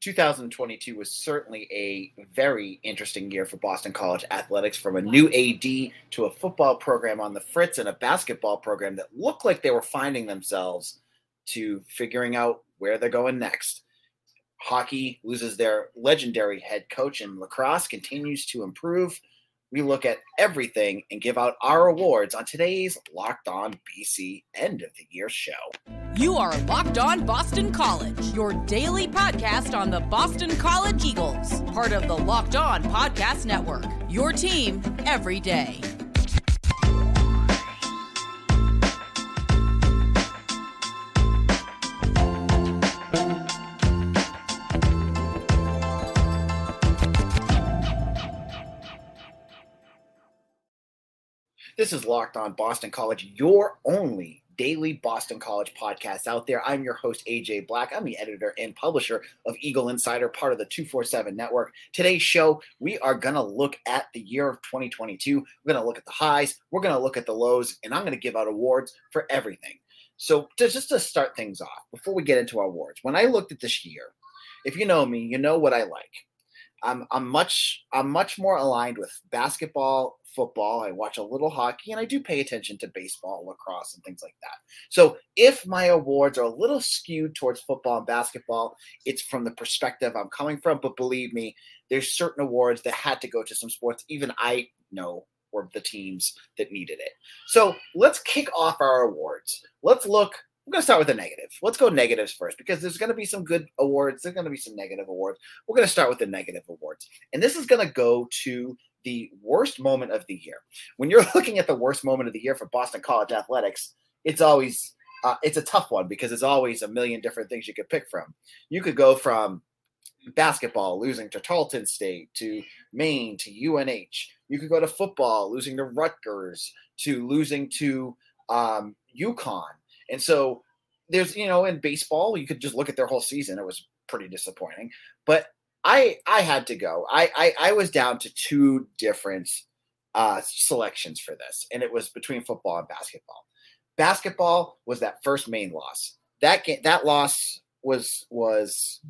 2022 was certainly a very interesting year for Boston College athletics from a new AD to a football program on the fritz and a basketball program that looked like they were finding themselves to figuring out where they're going next. Hockey loses their legendary head coach, and lacrosse continues to improve we look at everything and give out our awards on today's Locked On BC end of the year show. You are Locked On Boston College, your daily podcast on the Boston College Eagles, part of the Locked On Podcast Network. Your team every day. This is Locked On Boston College, your only daily Boston College podcast out there. I'm your host, AJ Black. I'm the editor and publisher of Eagle Insider, part of the 247 network. Today's show, we are going to look at the year of 2022. We're going to look at the highs, we're going to look at the lows, and I'm going to give out awards for everything. So, just to start things off, before we get into our awards, when I looked at this year, if you know me, you know what I like. I'm I'm much I'm much more aligned with basketball, football. I watch a little hockey, and I do pay attention to baseball, lacrosse, and things like that. So if my awards are a little skewed towards football and basketball, it's from the perspective I'm coming from. But believe me, there's certain awards that had to go to some sports. Even I know were the teams that needed it. So let's kick off our awards. Let's look I'm going to start with the negative. Let's go negatives first because there's going to be some good awards. There's going to be some negative awards. We're going to start with the negative awards. And this is going to go to the worst moment of the year. When you're looking at the worst moment of the year for Boston College athletics, it's always uh, it's a tough one because there's always a million different things you could pick from. You could go from basketball losing to Tarleton State to Maine to UNH. You could go to football losing to Rutgers to losing to um, UConn and so there's, you know, in baseball, you could just look at their whole season. It was pretty disappointing. But I I had to go. I I, I was down to two different uh, selections for this, and it was between football and basketball. Basketball was that first main loss. That game, that loss was was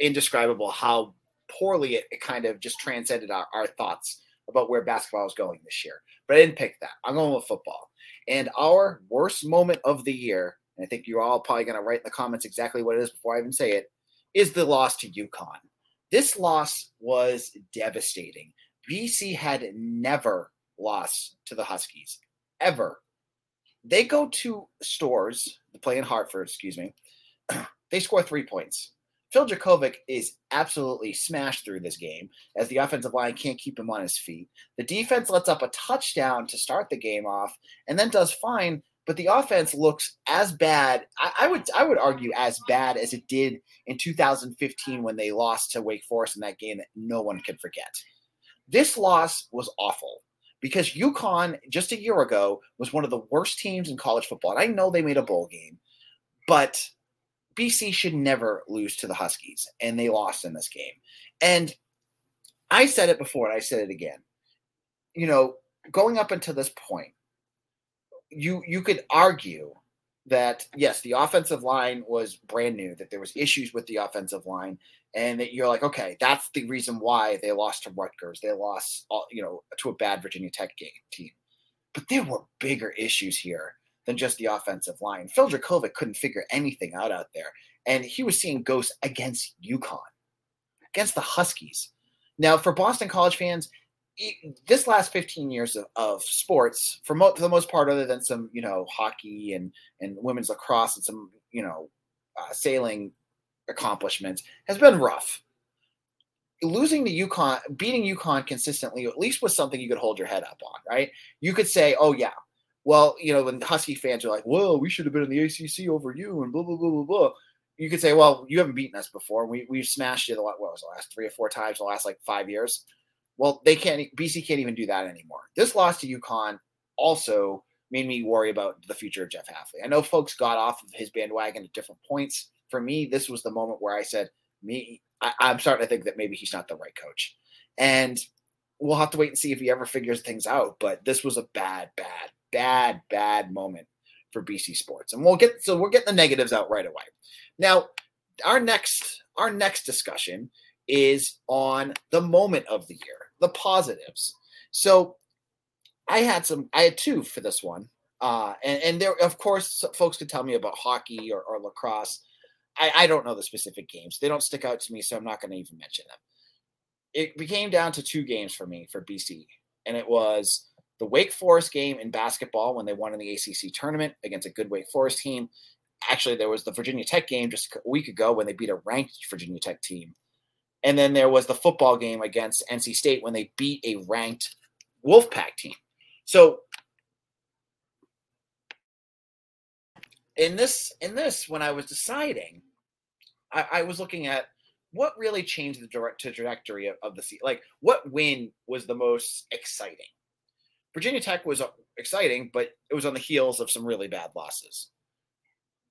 indescribable. How poorly it, it kind of just transcended our, our thoughts about where basketball was going this year. But I didn't pick that. I'm going with football. And our worst moment of the year, and I think you're all probably going to write in the comments exactly what it is before I even say it, is the loss to UConn. This loss was devastating. BC had never lost to the Huskies, ever. They go to Storrs, the play in Hartford, excuse me. they score three points. Phil Jurkovec is absolutely smashed through this game as the offensive line can't keep him on his feet. The defense lets up a touchdown to start the game off and then does fine, but the offense looks as bad. I, I would I would argue as bad as it did in 2015 when they lost to Wake Forest in that game that no one can forget. This loss was awful because UConn just a year ago was one of the worst teams in college football. And I know they made a bowl game, but BC should never lose to the Huskies, and they lost in this game. And I said it before, and I said it again. You know, going up until this point, you you could argue that yes, the offensive line was brand new, that there was issues with the offensive line, and that you're like, okay, that's the reason why they lost to Rutgers, they lost, all, you know, to a bad Virginia Tech game team. But there were bigger issues here than just the offensive line. Phil Jurkovec couldn't figure anything out out there, and he was seeing ghosts against UConn, against the Huskies. Now, for Boston College fans, this last 15 years of, of sports, for, mo- for, the most part, other than some, you know, hockey and and women's lacrosse and some, you know, uh, sailing accomplishments, has been rough. Losing to UConn, beating UConn consistently, at least was something you could hold your head up on, right? You could say, "Oh yeah, well, you know, when Husky fans are like, "Whoa, we should have been in the ACC over you," and blah blah blah blah blah, you could say, "Well, you haven't beaten us before. We we've smashed you the what was the last three or four times, the last like five years." Well, they can't. BC can't even do that anymore. This loss to UConn also made me worry about the future of Jeff Hafley. I know folks got off of his bandwagon at different points. For me, this was the moment where I said, "Me, I, I'm starting to think that maybe he's not the right coach," and we'll have to wait and see if he ever figures things out. But this was a bad, bad, bad, bad moment for BC sports. And we'll get so we're getting the negatives out right away. Now, our next our next discussion is on the moment of the year, the positives. So I had some, I had two for this one. Uh, and, and there, of course, folks could tell me about hockey or, or lacrosse. I, I don't know the specific games. They don't stick out to me, so I'm not going to even mention them. It became down to two games for me for BC, and it was the Wake Forest game in basketball when they won in the ACC tournament against a good Wake Forest team. Actually, there was the Virginia Tech game just a week ago when they beat a ranked Virginia Tech team. And then there was the football game against NC State when they beat a ranked Wolfpack team. So in this in this when I was deciding, I, I was looking at what really changed the direct trajectory of, of the season. Like what win was the most exciting? Virginia Tech was uh, exciting, but it was on the heels of some really bad losses.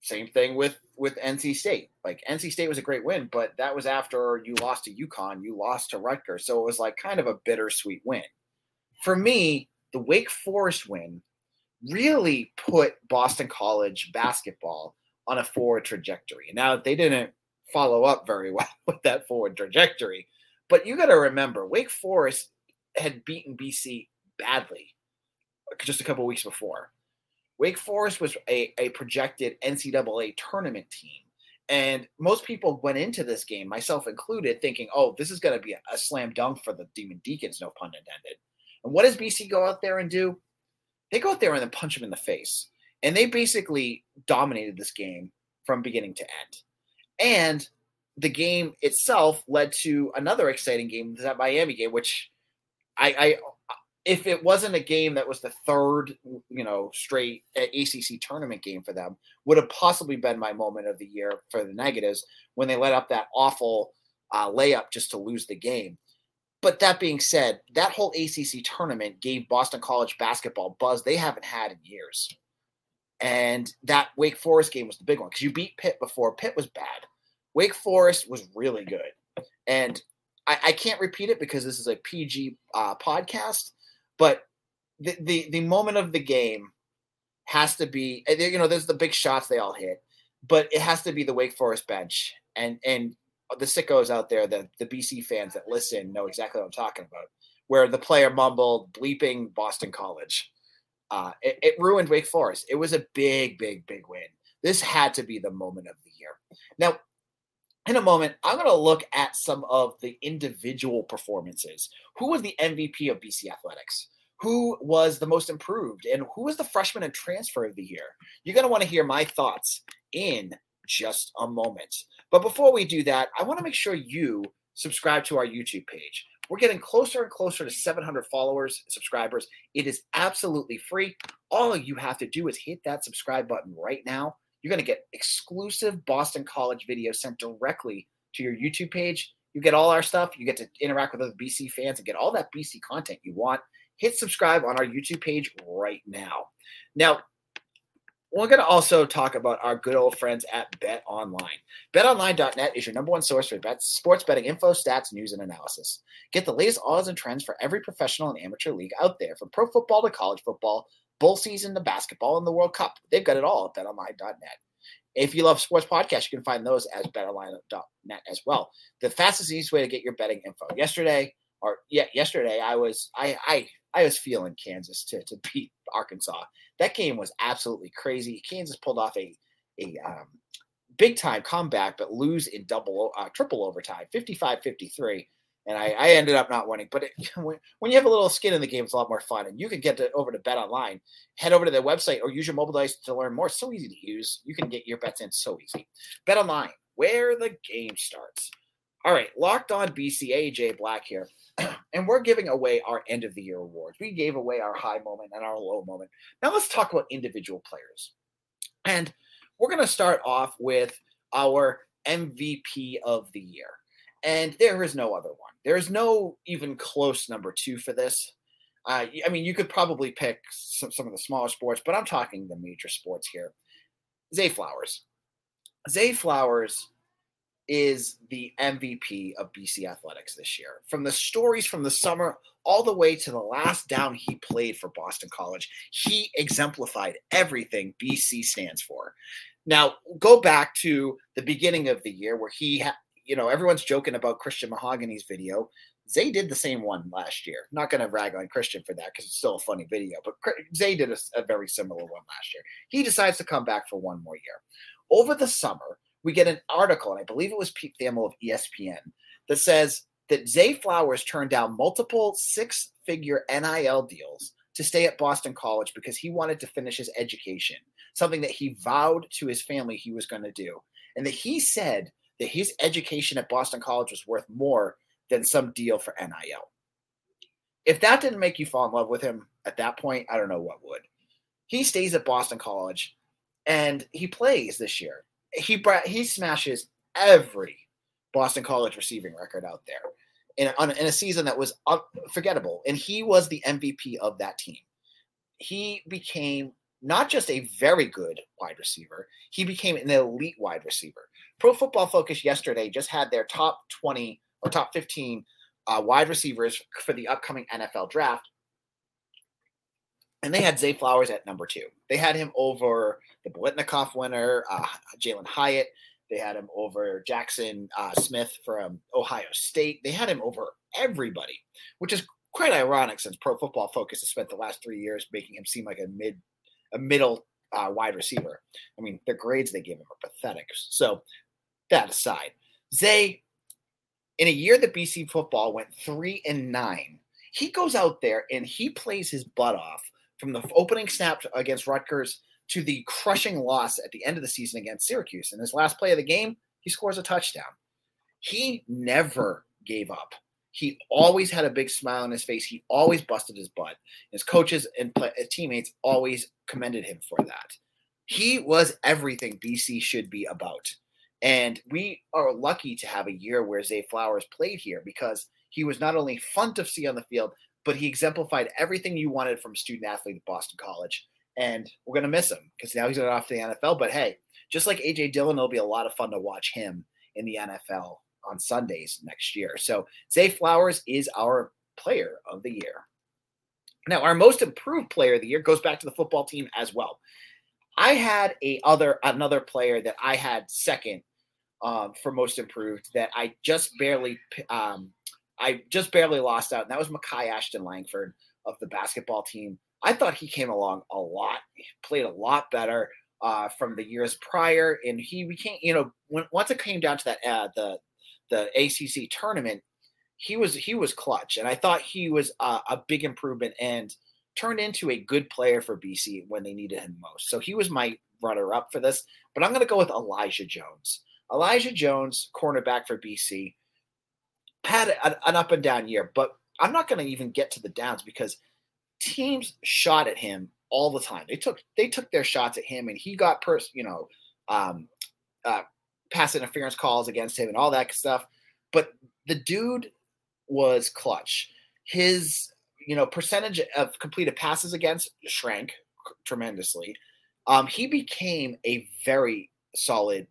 Same thing with with NC State. Like NC State was a great win, but that was after you lost to UConn, you lost to Rutgers, so it was like kind of a bittersweet win. For me, the Wake Forest win really put Boston College basketball on a forward trajectory. And now they didn't follow up very well with that forward trajectory, but you got to remember Wake Forest had beaten BC badly uh, just a couple weeks before. Wake Forest was a, a projected NCAA tournament team. And most people went into this game, myself included, thinking, oh, this is going to be a, slam dunk for the Demon Deacons, no pun intended. And what does BC go out there and do? They go out there and then punch them in the face. And they basically dominated this game from beginning to end. And the game itself led to another exciting game, that Miami game, which I, I if it wasn't a game that was the third, you know, straight ACC tournament game for them, would have possibly been my moment of the year for the negatives when they let up that awful uh, layup just to lose the game. But that being said, that whole ACC tournament gave Boston College basketball buzz they haven't had in years. And that Wake Forest game was the big one because you beat Pitt before. Pitt was bad. Wake Forest was really good. And I, I can't repeat it because this is a PG uh, podcast but the, the the moment of the game has to be you know there's the big shots they all hit, but it has to be the Wake Forest bench and and the sickos out there, the the BC fans that listen know exactly what I'm talking about. Where the player mumbled bleeping Boston College. Uh, it, it ruined Wake Forest. It was a big, big, big win. This had to be the moment of the year. Now, in a moment, I'm going to look at some of the individual performances. Who was the MVP of BC Athletics? Who was the most improved? And who was the freshman and transfer of the year? You're going to want to hear my thoughts in just a moment. But before we do that, I want to make sure you subscribe to our YouTube page. We're getting closer and closer to 700 followers, subscribers. It is absolutely free. All you have to do is hit that subscribe button right now you're going to get exclusive Boston College videos sent directly to your YouTube page. You get all our stuff. You get to interact with other BC fans and get all that BC content you want. Hit subscribe on our YouTube page right now. Now, we're going to also talk about our good old friends at Bet Online. BetOnline.net is your number one source for bets, sports betting info, stats, news, and analysis. Get the latest odds and trends for every professional and amateur league out there, from pro football to college football bowl season to basketball and the World Cup. They've got it all at betonline.net. If you love sports podcasts, you can find those as betonline.net as well. The fastest easiest way to get your betting info. Yesterday, or yeah, yesterday I was I I I was feeling Kansas to to beat Arkansas. That game was absolutely crazy. Kansas pulled off a a um, big time comeback, but lose in double uh, triple overtime, 55-53 and I, I, ended up not winning. But it, when you have a little skin in the game, it's a lot more fun. And you can get to, over to Bet Online, head over to their website, or use your mobile device to learn more. It's so easy to use. You can get your bets in so easy. Bet Online, where the game starts. All right, locked on BC AJ Black here, and we're giving away our end of the year awards. We gave away our high moment and our low moment. Now let's talk about individual players, and we're going to start off with our MVP of the year. And there is no other one. There is no even close number two for this. Uh, I mean, you could probably pick some, some of the smaller sports, but I'm talking the major sports here. Zay Flowers. Zay Flowers is the MVP of BC Athletics this year. From the stories from the summer all the way to the last down he played for Boston College, he exemplified everything BC stands for. Now, go back to the beginning of the year where he ha- you know, everyone's joking about Christian Mahogany's video. Zay did the same one last year. Not going to rag on Christian for that because it's still a funny video, but Zay did a, a very similar one last year. He decides to come back for one more year. Over the summer, we get an article, and I believe it was Pete Thamel of ESPN, that says that Zay Flowers turned down multiple six figure NIL deals to stay at Boston College because he wanted to finish his education, something that he vowed to his family he was going to do. And that he said that his education at Boston College was worth more than some deal for NIL. If that didn't make you fall in love with him at that point, I don't know what would. He stays at Boston College and he plays this year. He he smashes every Boston College receiving record out there in a, in a season that was unforgettable. And he was the MVP of that team. He became not just a very good wide receiver, he became an elite wide receiver. Pro Football Focus yesterday just had their top 20 or top 15 uh, wide receivers for the upcoming NFL draft. And they had Zay Flowers at number two. They had him over the Biletnikoff winner, uh, Jalin Hyatt. They had him over Jaxon uh, Smith from Ohio State. They had him over everybody, which is quite ironic since Pro Football Focus has spent the last three years making him seem like a mid, a middle uh, wide receiver. I mean, the grades they give him are pathetic. So that aside, Zay, in a year that BC football went three and nine, he goes out there and he plays his butt off from the opening snap against Rutgers to the crushing loss at the end of the season against Syracuse. In his last play of the game, he scores a touchdown. He never gave up. He always had a big smile on his face. He always busted his butt. His coaches and play, uh, teammates always commended him for that. He was everything BC should be about. And we are lucky to have a year where Zay Flowers played here because he was not only fun to see on the field, but he exemplified everything you wanted from student athlete at Boston College and we're going to miss him because now he's going off to the NFL. But hey, just like AJ Dillon, it'll be a lot of fun to watch him in the NFL on Sundays next year. So Zay Flowers is our player of the year. Now, our most improved player of the year goes back to the football team as well. I had a other another player that I had second um, for most improved that I just barely um, I just barely lost out, and that was Makai Ashton Langford of the basketball team. I thought he came along a lot, he played a lot better uh, from the years prior, and he became, you know, when once it came down to that uh, the the ACC tournament, he was he was clutch, and I thought he was uh, a big improvement and turned into a good player for BC when they needed him most. So he was my runner up for this, but I'm going to go with Elijah Jones. Elijah Jones, cornerback for BC, had an up and down year, but I'm not going to even get to the downs because teams shot at him all the time. They took they took their shots at him, and he got pers you know um, uh, pass interference calls against him and all that stuff. But the dude was clutch. His you know percentage of completed passes against shrank tremendously. Um, he became a very solid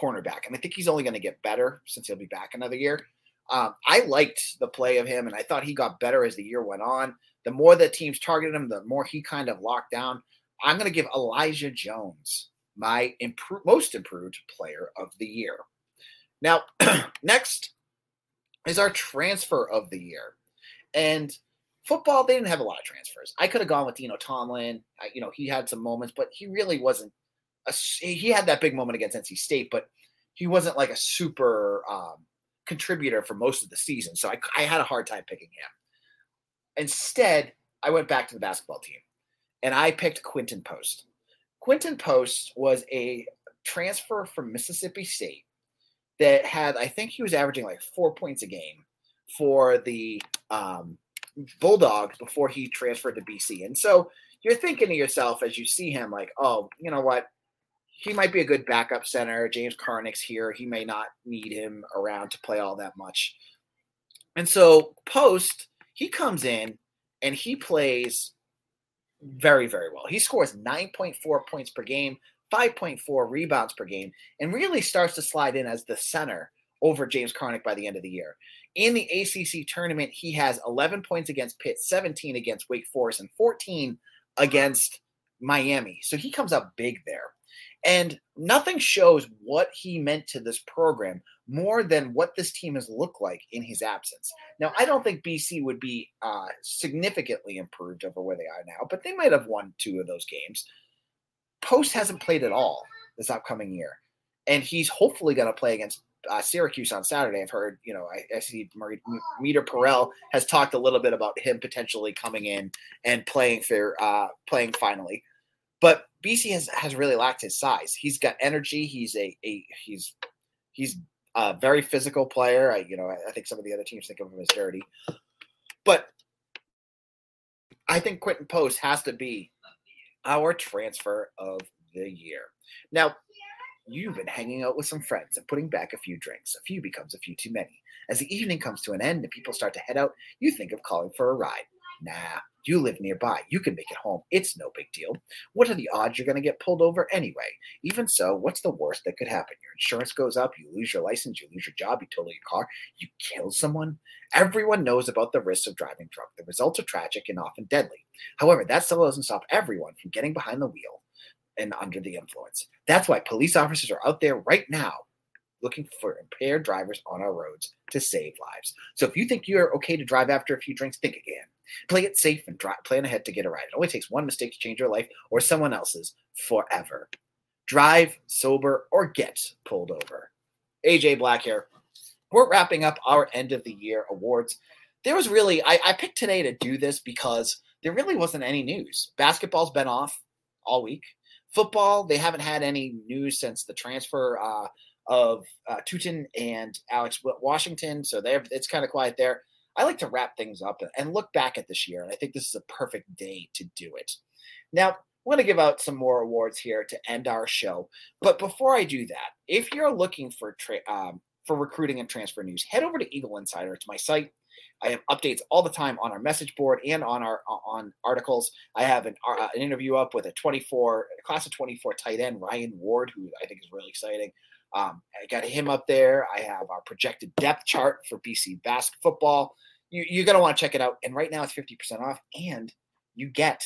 cornerback, and I think he's only going to get better since he'll be back another year. Um, I liked the play of him, and I thought he got better as the year went on. The more the teams targeted him, the more he kind of locked down. I'm going to give Elijah Jones my impro- most improved player of the year. Now, next is our transfer of the year. And football, they didn't have a lot of transfers. I could have gone with Dino Tomlin. I, you know, he had some moments, but he really wasn't. A, he had that big moment against NC State, but he wasn't like a super um, contributor for most of the season. So I, I had a hard time picking him. Instead, I went back to the basketball team and I picked Quinten Post. Quinten Post was a transfer from Mississippi State that had, I think he was averaging like four points a game for the um, Bulldogs before he transferred to BC. And so you're thinking to yourself as you see him, like, oh, you know what? He might be a good backup center. James Karnik's here. He may not need him around to play all that much. And so Post he comes in and he plays very, very well. He scores 9.4 points per game, 5.4 rebounds per game, and really starts to slide in as the center over James Karnik by the end of the year. In the ACC tournament, he has 11 points against Pitt, 17 against Wake Forest, and 14 against Miami. So he comes up big there. And nothing shows what he meant to this program more than what this team has looked like in his absence. Now, I don't think BC would be uh, significantly improved over where they are now, but they might have won two of those games. Post hasn't played at all this upcoming year, and he's hopefully going to play against uh, Syracuse on Saturday. I've heard, you know, I, I see Meter Perel has talked a little bit about him potentially coming in and playing for uh, playing finally. But BC has, has really lacked his size. He's got energy. He's a, a he's he's a very physical player. I you know I, I think some of the other teams think of him as dirty, but I think Quinten Post has to be our transfer of the year. Now, you've been hanging out with some friends and putting back a few drinks. A few becomes a few too many. As the evening comes to an end and people start to head out, you think of calling for a ride. Nah, you live nearby. You can make it home. It's no big deal. What are the odds you're going to get pulled over anyway? Even so, what's the worst that could happen? Your insurance goes up, you lose your license, you lose your job, you total your car, you kill someone. Everyone knows about the risks of driving drunk. The results are tragic and often deadly. However, that still doesn't stop everyone from getting behind the wheel and under the influence. That's why police officers are out there right now looking for impaired drivers on our roads to save lives. So if you think you're okay to drive after a few drinks, think again. Play it safe and plan ahead to get a ride. It only takes one mistake to change your life or someone else's forever. Drive sober or get pulled over. AJ Black here. We're wrapping up our end of the year awards. There was really, I, I picked today to do this because there really wasn't any news. Basketball's been off all week. Football, they haven't had any news since the transfer uh, of uh, and Alex Washington. So it's kind of quiet there. I like to wrap things up and look back at this year, and I think this is a perfect day to do it. Now, we're going to give out some more awards here to end our show. But before I do that, if you're looking for tra- um, for recruiting and transfer news, head over to Eagle Insider to my site. I have updates all the time on our message board and on our on articles. I have an, uh, an interview up with a 24 class of 24 tight end Ryan Ward, who I think is really exciting. Um, I got him up there. I have our projected depth chart for BC basketball football. You, you're going to want to check it out. And right now it's 50% off, and you get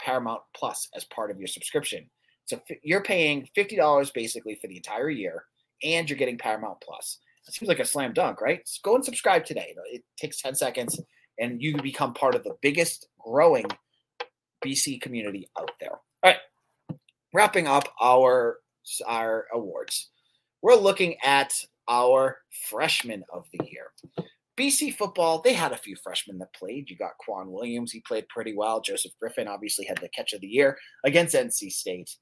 Paramount Plus as part of your subscription. So you're paying $50 basically for the entire year, and you're getting Paramount Plus. It seems like a slam dunk, right? So go and subscribe today. It takes 10 seconds, and you become part of the biggest growing BC community out there. All right, wrapping up our our awards we're looking at our freshman of the year. BC football, they had a few freshmen that played. You got Quan Williams, he played pretty well. Joseph Griffin obviously had the catch of the year against NC State.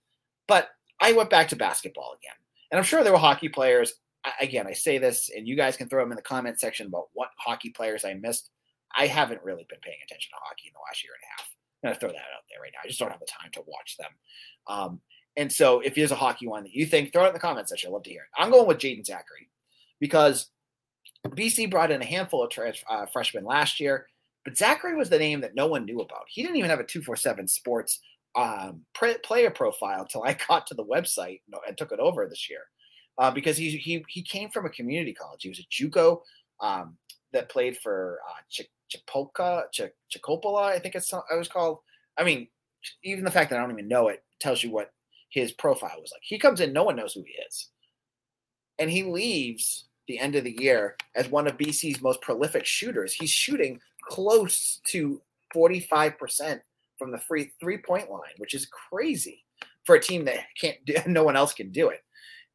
But I went back to basketball again. And I'm sure there were hockey players. Again, I say this, and you guys can throw them in the comment section about what hockey players I missed. I haven't really been paying attention to hockey in the last year and a half. I'm going to throw that out there right now. I just don't have the time to watch them. Um, and so if there's a hockey one that you think, throw it in the comment section. I'd love to hear it. I'm going with Jaeden Zackery because BC brought in a handful of trans, uh, freshmen last year, but Zackery was the name that no one knew about. He didn't even have a 247 sports um, player profile until I got to the website and took it over this year uh, because he, he, he came from a community college. He was a Juco um, that played for uh, Ch- Chipoka, Ch- Chicopola, I think it's it was called. I mean, even the fact that I don't even know it tells you what his profile was like. He comes in, no one knows who he is. And he leaves the end of the year as one of BC's most prolific shooters. He's shooting close to 45% from the free three point line, which is crazy for a team that can't do, no one else can do it.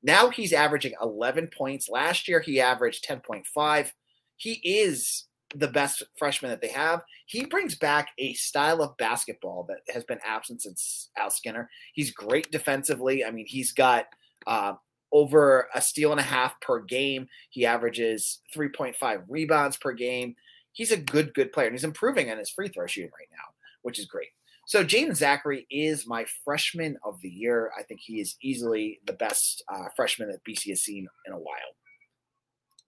Now he's averaging 11 points. Last year he averaged 10.5. He is the best freshman that they have. He brings back a style of basketball that has been absent since Al Skinner. He's great defensively. I mean, he's got uh, over a steal and a half per game. He averages 3.5 rebounds per game. He's a good, good player, and he's improving on his free throw shooting right now, which is great. So Jaeden Zackery is my freshman of the year. I think he is easily the best uh, freshman that BC has seen in a while.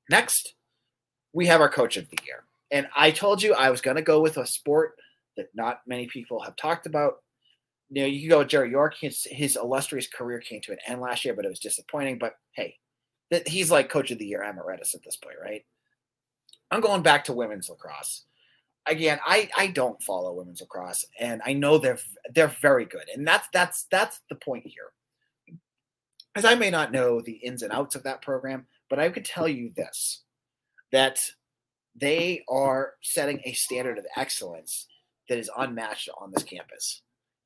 Next, we have our coach of the year. And I told you I was going to go with a sport that not many people have talked about. You know, you can go with Jerry York. His his illustrious career came to an end last year, but it was disappointing. But hey, he's like coach of the year emeritus at this point, right? I'm going back to women's lacrosse. Again, I I don't follow women's lacrosse, and I know they're they're very good, and that's that's that's the point here. as I may not know the ins and outs of that program, but I could tell you this that they are setting a standard of excellence that is unmatched on this campus.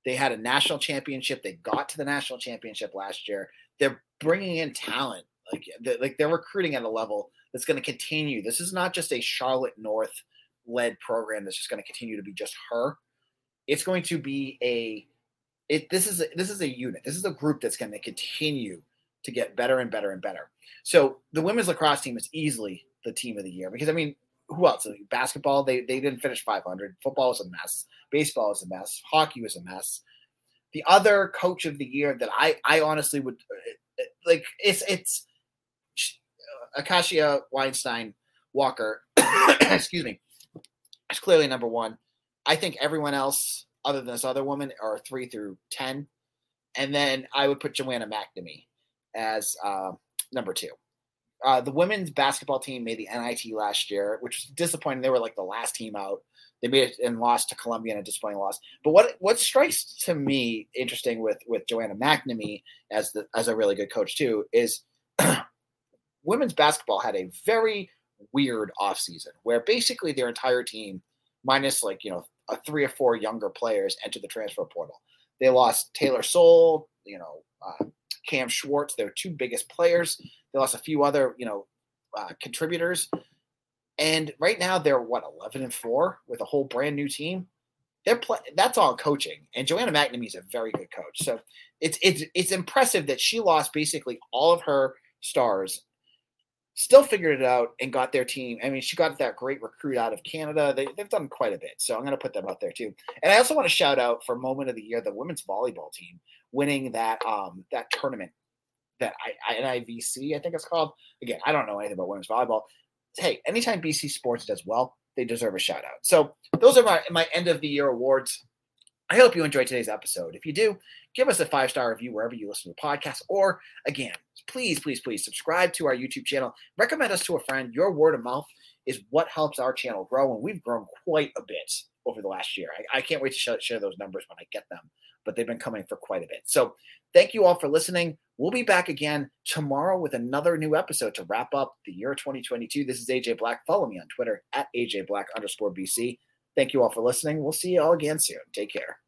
They had a national championship. They got to the national championship last year. They're bringing in talent, like they're, like they're recruiting at a level that's going to continue. This is not just a Charlotte North led program that's just going to continue to be just her. It's going to be a it. This is a, this is a unit. This is a group that's going to continue to get better and better and better. So the women's lacrosse team is easily the team of the year because I mean who else? Basketball, they they didn't finish 500. Football was a mess. Baseball is a mess. Hockey was a mess. The other coach of the year that I I honestly would like it's it's Acacia Weinstein Walker. excuse me. It's clearly number one. I think everyone else other than this other woman are three through ten, and then I would put Joanna McNamee as uh, number two. Uh, the women's basketball team made the NIT last year, which was disappointing. They were like the last team out. They made it and lost to Columbia in a disappointing loss. But what what strikes to me interesting with with Joanna McNamee as the as a really good coach too is women's basketball had a very weird offseason where basically their entire team, minus like you know a three or four younger players, entered the transfer portal. They lost Taylor Soule, you know, uh, Cam Swartz, their two biggest players. They lost a few other, you know, uh, contributors. And right now they're what 11 and 4 with a whole brand new team. They're play- that's all coaching. And Joanna McNamee is a very good coach. So it's it's it's impressive that she lost basically all of her stars still figured it out and got their team. I mean, she got that great recruit out of Canada. They, have done quite a bit. So I'm going to put them out there too. And I also want to shout out for moment of the year, the women's volleyball team winning that, um, that tournament that I, NIVC, I think it's called. Again, I don't know anything about women's volleyball. Hey, anytime BC sports does well, they deserve a shout out. So those are my, my end of the year awards. I hope you enjoyed today's episode. If you do, give us a five star review wherever you listen to the podcast. Or again, please, please, please subscribe to our YouTube channel. Recommend us to a friend. Your word of mouth is what helps our channel grow, and we've grown quite a bit over the last year. I, I can't wait to share those numbers when I get them, but they've been coming for quite a bit. So thank you all for listening. We'll be back again tomorrow with another new episode to wrap up the year 2022. This is AJ Black. Follow me on Twitter at AJ Black underscore BC. Thank you all for listening. We'll see you all again soon. Take care.